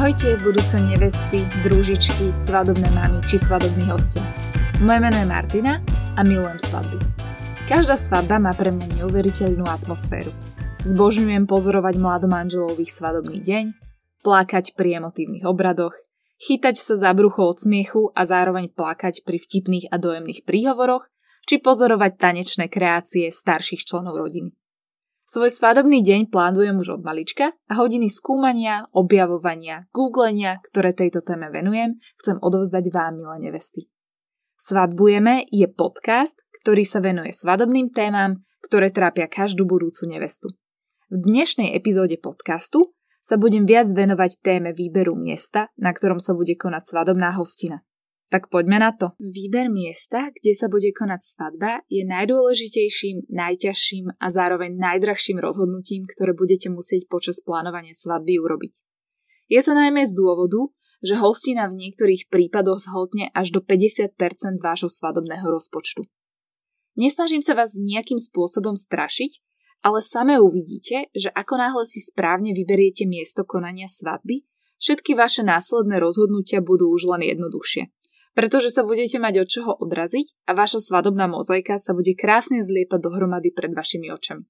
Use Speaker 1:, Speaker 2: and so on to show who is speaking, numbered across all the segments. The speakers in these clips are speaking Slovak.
Speaker 1: Ahojte budúce nevesty, družičky, svadobné mamy či svadobní hostia. Moje meno je Martina a milujem svadby. Každá svadba má pre mňa neuveriteľnú atmosféru. Zbožňujem pozorovať mladomanželov ich svadobný deň, plakať pri emotívnych obradoch, chytať sa za brucho od smiechu a zároveň plakať pri vtipných a dojemných príhovoroch, či pozorovať tanečné kreácie starších členov rodiny. Svoj svadobný deň plánujem už od malička a hodiny skúmania, objavovania, googlenia, ktoré tejto téme venujem, chcem odovzdať vám, milé nevesty. Svadbujeme je podcast, ktorý sa venuje svadobným témam, ktoré trápia každú budúcu nevestu. V dnešnej epizóde podcastu sa budem viac venovať téme výberu miesta, na ktorom sa bude konať svadobná hostina. Tak poďme na to. Výber miesta, kde sa bude konať svadba, je najdôležitejším, najťažším a zároveň najdrahším rozhodnutím, ktoré budete musieť počas plánovania svadby urobiť. Je to najmä z dôvodu, že hostina v niektorých prípadoch zhodne až do 50% vášho svadobného rozpočtu. Nesnažím sa vás nejakým spôsobom strašiť, ale same uvidíte, že ako náhle si správne vyberiete miesto konania svadby, všetky vaše následné rozhodnutia budú už len jednoduchšie pretože sa budete mať od čoho odraziť a vaša svadobná mozaika sa bude krásne zliepať dohromady pred vašimi očami.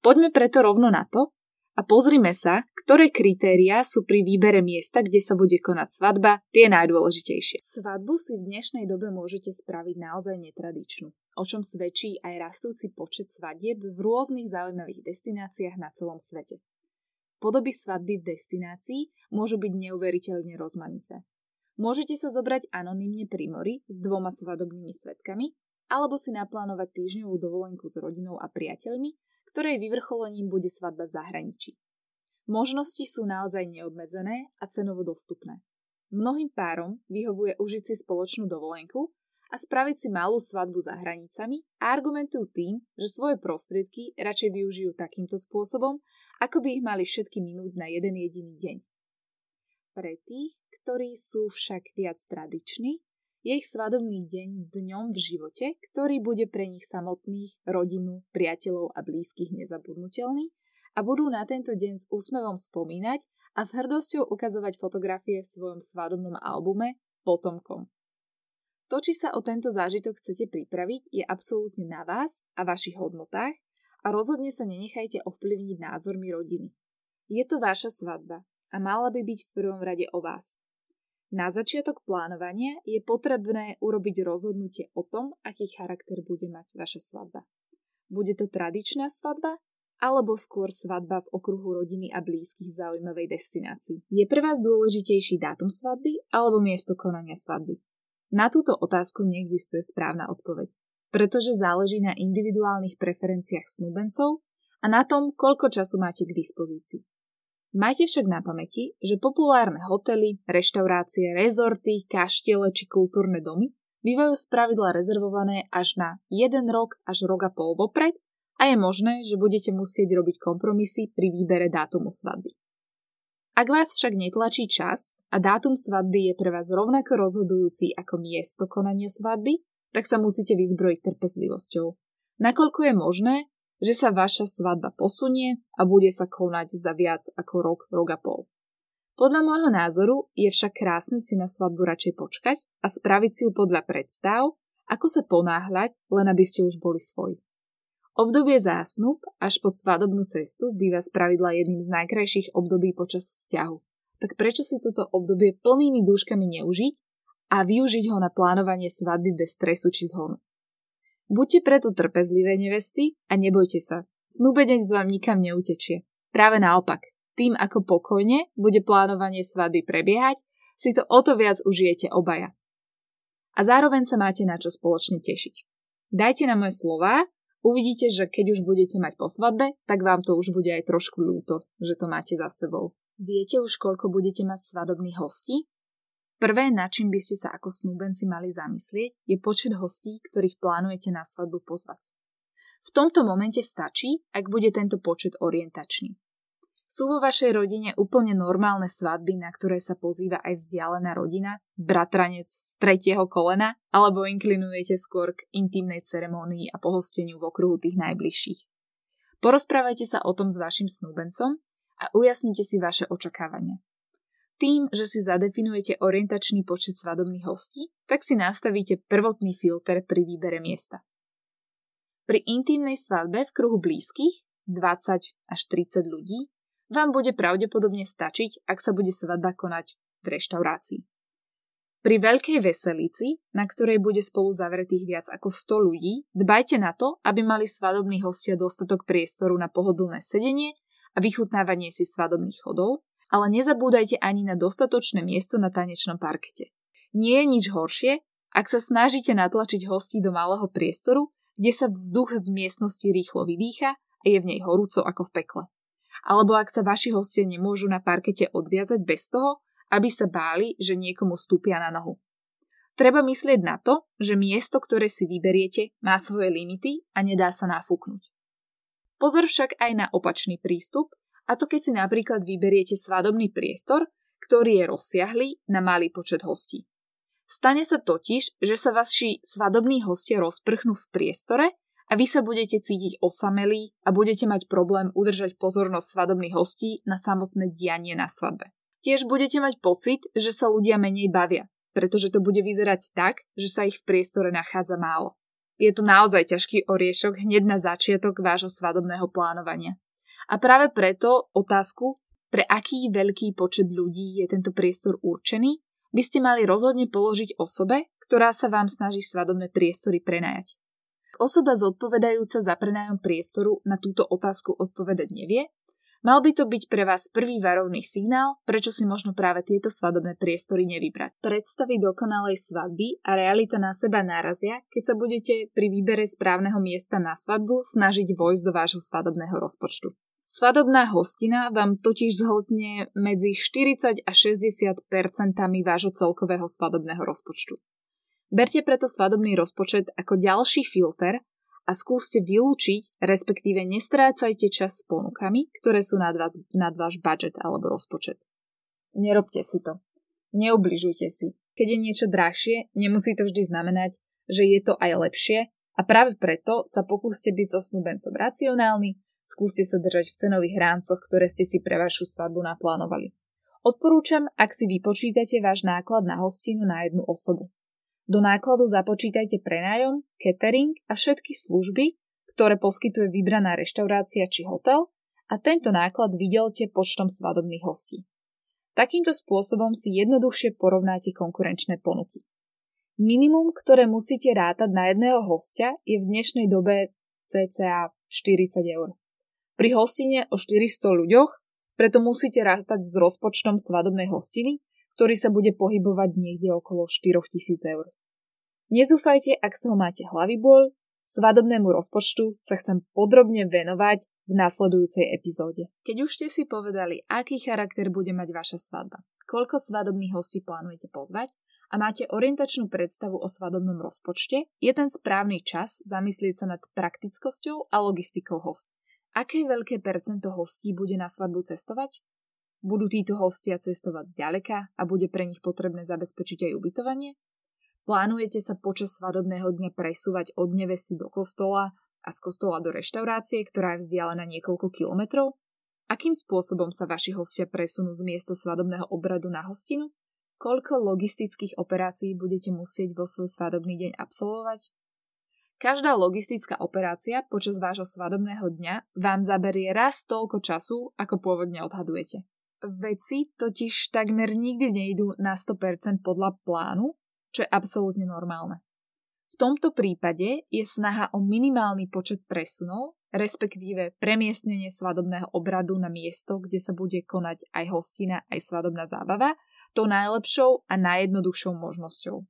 Speaker 1: Poďme preto rovno na to a pozrime sa, ktoré kritériá sú pri výbere miesta, kde sa bude konať svadba, tie najdôležitejšie. Svadbu si v dnešnej dobe môžete spraviť naozaj netradičnú, o čom svedčí aj rastúci počet svadieb v rôznych zaujímavých destináciách na celom svete. Podoby svadby v destinácii môžu byť neuveriteľne rozmanité. Môžete sa zobrať anonymne pri mori s dvoma svadobnými svetkami alebo si naplánovať týždňovú dovolenku s rodinou a priateľmi, ktorej vyvrcholením bude svadba v zahraničí. Možnosti sú naozaj neobmedzené a cenovo dostupné. Mnohým párom vyhovuje užiť si spoločnú dovolenku a spraviť si malú svadbu za hranicami a argumentujú tým, že svoje prostriedky radšej využijú takýmto spôsobom, ako by ich mali všetky minúť na jeden jediný deň. Pre tých, ktorí sú však viac tradiční, je ich svadobný deň dňom v živote, ktorý bude pre nich samotných, rodinu, priateľov a blízkych nezabudnutelný a budú na tento deň s úsmevom spomínať a s hrdosťou ukazovať fotografie v svojom svadobnom albume potomkom. To, či sa o tento zážitok chcete pripraviť, je absolútne na vás a vašich hodnotách a rozhodne sa nenechajte ovplyvniť názormi rodiny. Je to vaša svadba a mala by byť v prvom rade o vás. Na začiatok plánovania je potrebné urobiť rozhodnutie o tom, aký charakter bude mať vaša svadba. Bude to tradičná svadba alebo skôr svadba v okruhu rodiny a blízkych v zaujímavej destinácii. Je pre vás dôležitejší dátum svadby alebo miesto konania svadby? Na túto otázku neexistuje správna odpoveď, pretože záleží na individuálnych preferenciách snúbencov a na tom, koľko času máte k dispozícii. Majte však na pamäti, že populárne hotely, reštaurácie, rezorty, kaštiele či kultúrne domy bývajú spravidla rezervované až na jeden rok až rok a pol vopred a je možné, že budete musieť robiť kompromisy pri výbere dátumu svadby. Ak vás však netlačí čas a dátum svadby je pre vás rovnako rozhodujúci ako miesto konania svadby, tak sa musíte vyzbrojiť trpezlivosťou. Nakoľko je možné, že sa vaša svadba posunie a bude sa konať za viac ako rok, rok a pol. Podľa môjho názoru je však krásne si na svadbu radšej počkať a spraviť si ju podľa predstav, ako sa ponáhľať, len aby ste už boli svoji. Obdobie zásnub až po svadobnú cestu býva spravidla jedným z najkrajších období počas vzťahu. Tak prečo si toto obdobie plnými dúškami neužiť a využiť ho na plánovanie svadby bez stresu či zhonu? Buďte preto trpezlivé nevesty a nebojte sa. Snúbenec vám nikam neutečie. Práve naopak, tým ako pokojne bude plánovanie svadby prebiehať, si to o to viac užijete obaja. A zároveň sa máte na čo spoločne tešiť. Dajte na moje slova, uvidíte, že keď už budete mať po svadbe, tak vám to už bude aj trošku ľúto, že to máte za sebou. Viete už, koľko budete mať svadobných hostí? Prvé, na čím by ste sa ako snúbenci mali zamyslieť, je počet hostí, ktorých plánujete na svadbu pozvať. V tomto momente stačí, ak bude tento počet orientačný. Sú vo vašej rodine úplne normálne svadby, na ktoré sa pozýva aj vzdialená rodina, bratranec z tretieho kolena, alebo inklinujete skôr k intimnej ceremónii a pohosteniu v okruhu tých najbližších. Porozprávajte sa o tom s vašim snúbencom a ujasnite si vaše očakávania. Tým, že si zadefinujete orientačný počet svadobných hostí, tak si nastavíte prvotný filter pri výbere miesta. Pri intimnej svadbe v kruhu blízkych, 20 až 30 ľudí, vám bude pravdepodobne stačiť, ak sa bude svadba konať v reštaurácii. Pri veľkej veselici, na ktorej bude spolu zavretých viac ako 100 ľudí, dbajte na to, aby mali svadobní hostia dostatok priestoru na pohodlné sedenie a vychutnávanie si svadobných chodov, ale nezabúdajte ani na dostatočné miesto na tanečnom parkete. Nie je nič horšie, ak sa snažíte natlačiť hostí do malého priestoru, kde sa vzduch v miestnosti rýchlo vydýcha a je v nej horúco ako v pekle. Alebo ak sa vaši hostia nemôžu na parkete odviazať bez toho, aby sa báli, že niekomu stúpia na nohu. Treba myslieť na to, že miesto, ktoré si vyberiete, má svoje limity a nedá sa nafúknuť. Pozor však aj na opačný prístup, a to keď si napríklad vyberiete svadobný priestor, ktorý je rozsiahlý na malý počet hostí. Stane sa totiž, že sa vaši svadobní hostia rozprchnú v priestore a vy sa budete cítiť osamelí a budete mať problém udržať pozornosť svadobných hostí na samotné dianie na svadbe. Tiež budete mať pocit, že sa ľudia menej bavia, pretože to bude vyzerať tak, že sa ich v priestore nachádza málo. Je to naozaj ťažký oriešok hneď na začiatok vášho svadobného plánovania. A práve preto otázku, pre aký veľký počet ľudí je tento priestor určený, by ste mali rozhodne položiť osobe, ktorá sa vám snaží svadobné priestory prenajať. Osoba zodpovedajúca za prenájom priestoru na túto otázku odpovedať nevie, Mal by to byť pre vás prvý varovný signál, prečo si možno práve tieto svadobné priestory nevybrať. Predstavy dokonalej svadby a realita na seba narazia, keď sa budete pri výbere správneho miesta na svadbu snažiť vojsť do vášho svadobného rozpočtu. Svadobná hostina vám totiž zhltne medzi 40 a 60 percentami vášho celkového svadobného rozpočtu. Berte preto svadobný rozpočet ako ďalší filter, a skúste vylúčiť, respektíve nestrácajte čas s ponukami, ktoré sú nad, vás, nad váš budget alebo rozpočet. Nerobte si to. Neubližujte si. Keď je niečo drahšie, nemusí to vždy znamenať, že je to aj lepšie a práve preto sa pokúste byť so snúbencom racionálny, skúste sa držať v cenových rámcoch, ktoré ste si pre vašu svadbu naplánovali. Odporúčam, ak si vypočítate váš náklad na hostinu na jednu osobu. Do nákladu započítajte prenájom, catering a všetky služby, ktoré poskytuje vybraná reštaurácia či hotel a tento náklad vydelte počtom svadobných hostí. Takýmto spôsobom si jednoduchšie porovnáte konkurenčné ponuky. Minimum, ktoré musíte rátať na jedného hostia, je v dnešnej dobe cca 40 eur. Pri hostine o 400 ľuďoch preto musíte rátať s rozpočtom svadobnej hostiny, ktorý sa bude pohybovať niekde okolo 4000 eur. Nezúfajte, ak z toho máte hlavy bol, svadobnému rozpočtu sa chcem podrobne venovať v nasledujúcej epizóde. Keď už ste si povedali, aký charakter bude mať vaša svadba, koľko svadobných hostí plánujete pozvať a máte orientačnú predstavu o svadobnom rozpočte, je ten správny čas zamyslieť sa nad praktickosťou a logistikou hostí. Aké veľké percento hostí bude na svadbu cestovať? Budú títo hostia cestovať zďaleka a bude pre nich potrebné zabezpečiť aj ubytovanie? Plánujete sa počas svadobného dňa presúvať od nevesty do kostola a z kostola do reštaurácie, ktorá je vzdialená niekoľko kilometrov? Akým spôsobom sa vaši hostia presunú z miesta svadobného obradu na hostinu? Koľko logistických operácií budete musieť vo svoj svadobný deň absolvovať? Každá logistická operácia počas vášho svadobného dňa vám zaberie raz toľko času, ako pôvodne odhadujete. Veci totiž takmer nikdy nejdú na 100% podľa plánu čo je absolútne normálne. V tomto prípade je snaha o minimálny počet presunov, respektíve premiestnenie svadobného obradu na miesto, kde sa bude konať aj hostina, aj svadobná zábava, to najlepšou a najjednoduchšou možnosťou.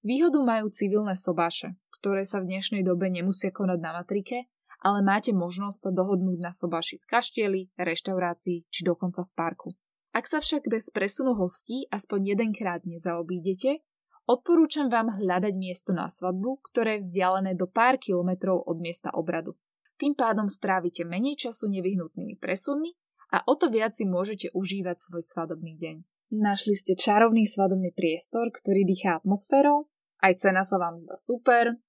Speaker 1: Výhodu majú civilné sobáše, ktoré sa v dnešnej dobe nemusia konať na matrike, ale máte možnosť sa dohodnúť na sobáši v kaštieli, reštaurácii či dokonca v parku. Ak sa však bez presunu hostí aspoň jedenkrát nezaobídete, Odporúčam vám hľadať miesto na svadbu, ktoré je vzdialené do pár kilometrov od miesta obradu. Tým pádom strávite menej času nevyhnutnými presunmi a o to viac si môžete užívať svoj svadobný deň. Našli ste čarovný svadobný priestor, ktorý dýchá atmosférou, aj cena sa vám zdá super,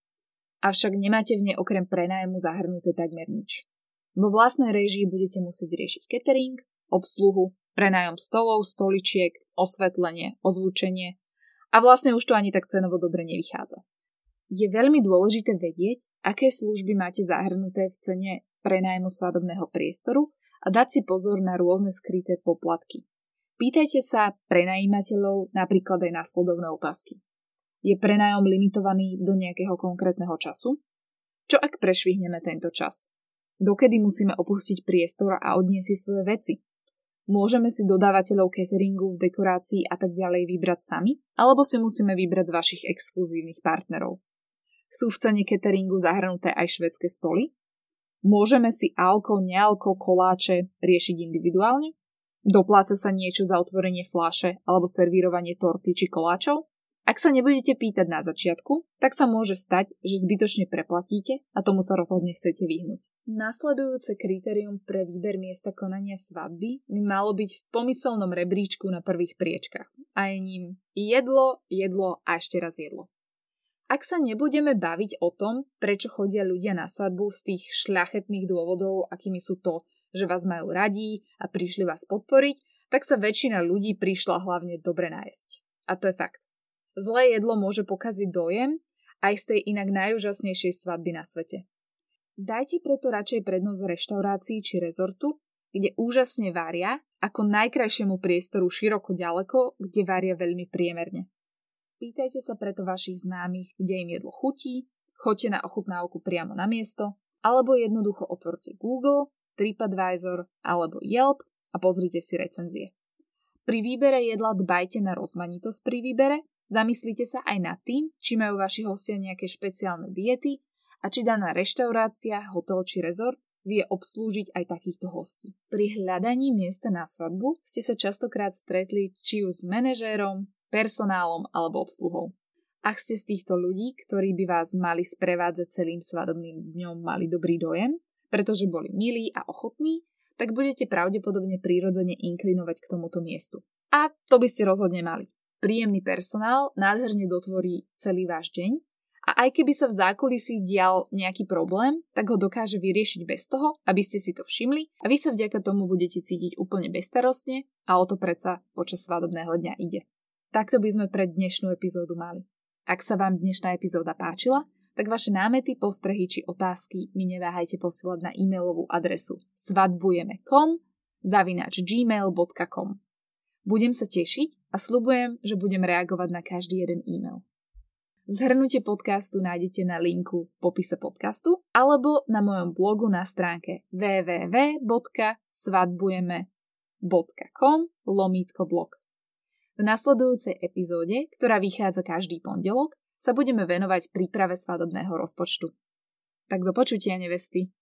Speaker 1: avšak nemáte v nej okrem prenájmu zahrnuté takmer nič. Vo vlastnej režii budete musieť riešiť catering, obsluhu Prenájom stolov, stoličiek, osvetlenie, ozvučenie a vlastne už to ani tak cenovo dobre nevychádza. Je veľmi dôležité vedieť, aké služby máte zahrnuté v cene prenajmu svadobného priestoru a dať si pozor na rôzne skryté poplatky. Pýtajte sa prenajímateľov napríklad aj na sledovné otázky. Je prenájom limitovaný do nejakého konkrétneho času? Čo ak prešvihneme tento čas? Dokedy musíme opustiť priestor a odniesť si svoje veci? Môžeme si dodávateľov cateringu, dekorácií a tak ďalej vybrať sami, alebo si musíme vybrať z vašich exkluzívnych partnerov. Sú v cene cateringu zahrnuté aj švedské stoly? Môžeme si alko, nealko, koláče riešiť individuálne? Dopláca sa niečo za otvorenie fláše alebo servírovanie torty či koláčov? Ak sa nebudete pýtať na začiatku, tak sa môže stať, že zbytočne preplatíte a tomu sa rozhodne chcete vyhnúť. Nasledujúce kritérium pre výber miesta konania svadby by malo byť v pomyselnom rebríčku na prvých priečkach a je ním jedlo, jedlo a ešte raz jedlo. Ak sa nebudeme baviť o tom, prečo chodia ľudia na svadbu z tých šľachetných dôvodov, akými sú to, že vás majú radí a prišli vás podporiť, tak sa väčšina ľudí prišla hlavne dobre nájsť. A to je fakt. Zlé jedlo môže pokaziť dojem aj z tej inak najúžasnejšej svadby na svete. Dajte preto radšej prednosť reštaurácii či rezortu, kde úžasne varia, ako najkrajšiemu priestoru široko ďaleko, kde varia veľmi priemerne. Pýtajte sa preto vašich známych, kde im jedlo chutí, choďte na ochutnávku priamo na miesto, alebo jednoducho otvorte Google, TripAdvisor alebo Yelp a pozrite si recenzie. Pri výbere jedla dbajte na rozmanitosť pri výbere, zamyslite sa aj nad tým, či majú vaši hostia nejaké špeciálne diety a či daná reštaurácia, hotel či rezort vie obslúžiť aj takýchto hostí. Pri hľadaní miesta na svadbu ste sa častokrát stretli či už s manažérom, personálom alebo obsluhou. Ak ste z týchto ľudí, ktorí by vás mali sprevádzať celým svadobným dňom, mali dobrý dojem, pretože boli milí a ochotní, tak budete pravdepodobne prirodzene inklinovať k tomuto miestu. A to by ste rozhodne mali. Príjemný personál nádherne dotvorí celý váš deň a aj keby sa v zákulisí dial nejaký problém, tak ho dokáže vyriešiť bez toho, aby ste si to všimli a vy sa vďaka tomu budete cítiť úplne bezstarostne a o to predsa počas svadobného dňa ide. Takto by sme pre dnešnú epizódu mali. Ak sa vám dnešná epizóda páčila, tak vaše námety, postrehy či otázky mi neváhajte posielať na e-mailovú adresu svadbujeme.com zavinač gmail.com Budem sa tešiť a slubujem, že budem reagovať na každý jeden e-mail. Zhrnutie podcastu nájdete na linku v popise podcastu alebo na mojom blogu na stránke www.svadbujeme.com lomítko blog. V nasledujúcej epizóde, ktorá vychádza každý pondelok, sa budeme venovať príprave svadobného rozpočtu. Tak do počutia, nevesty!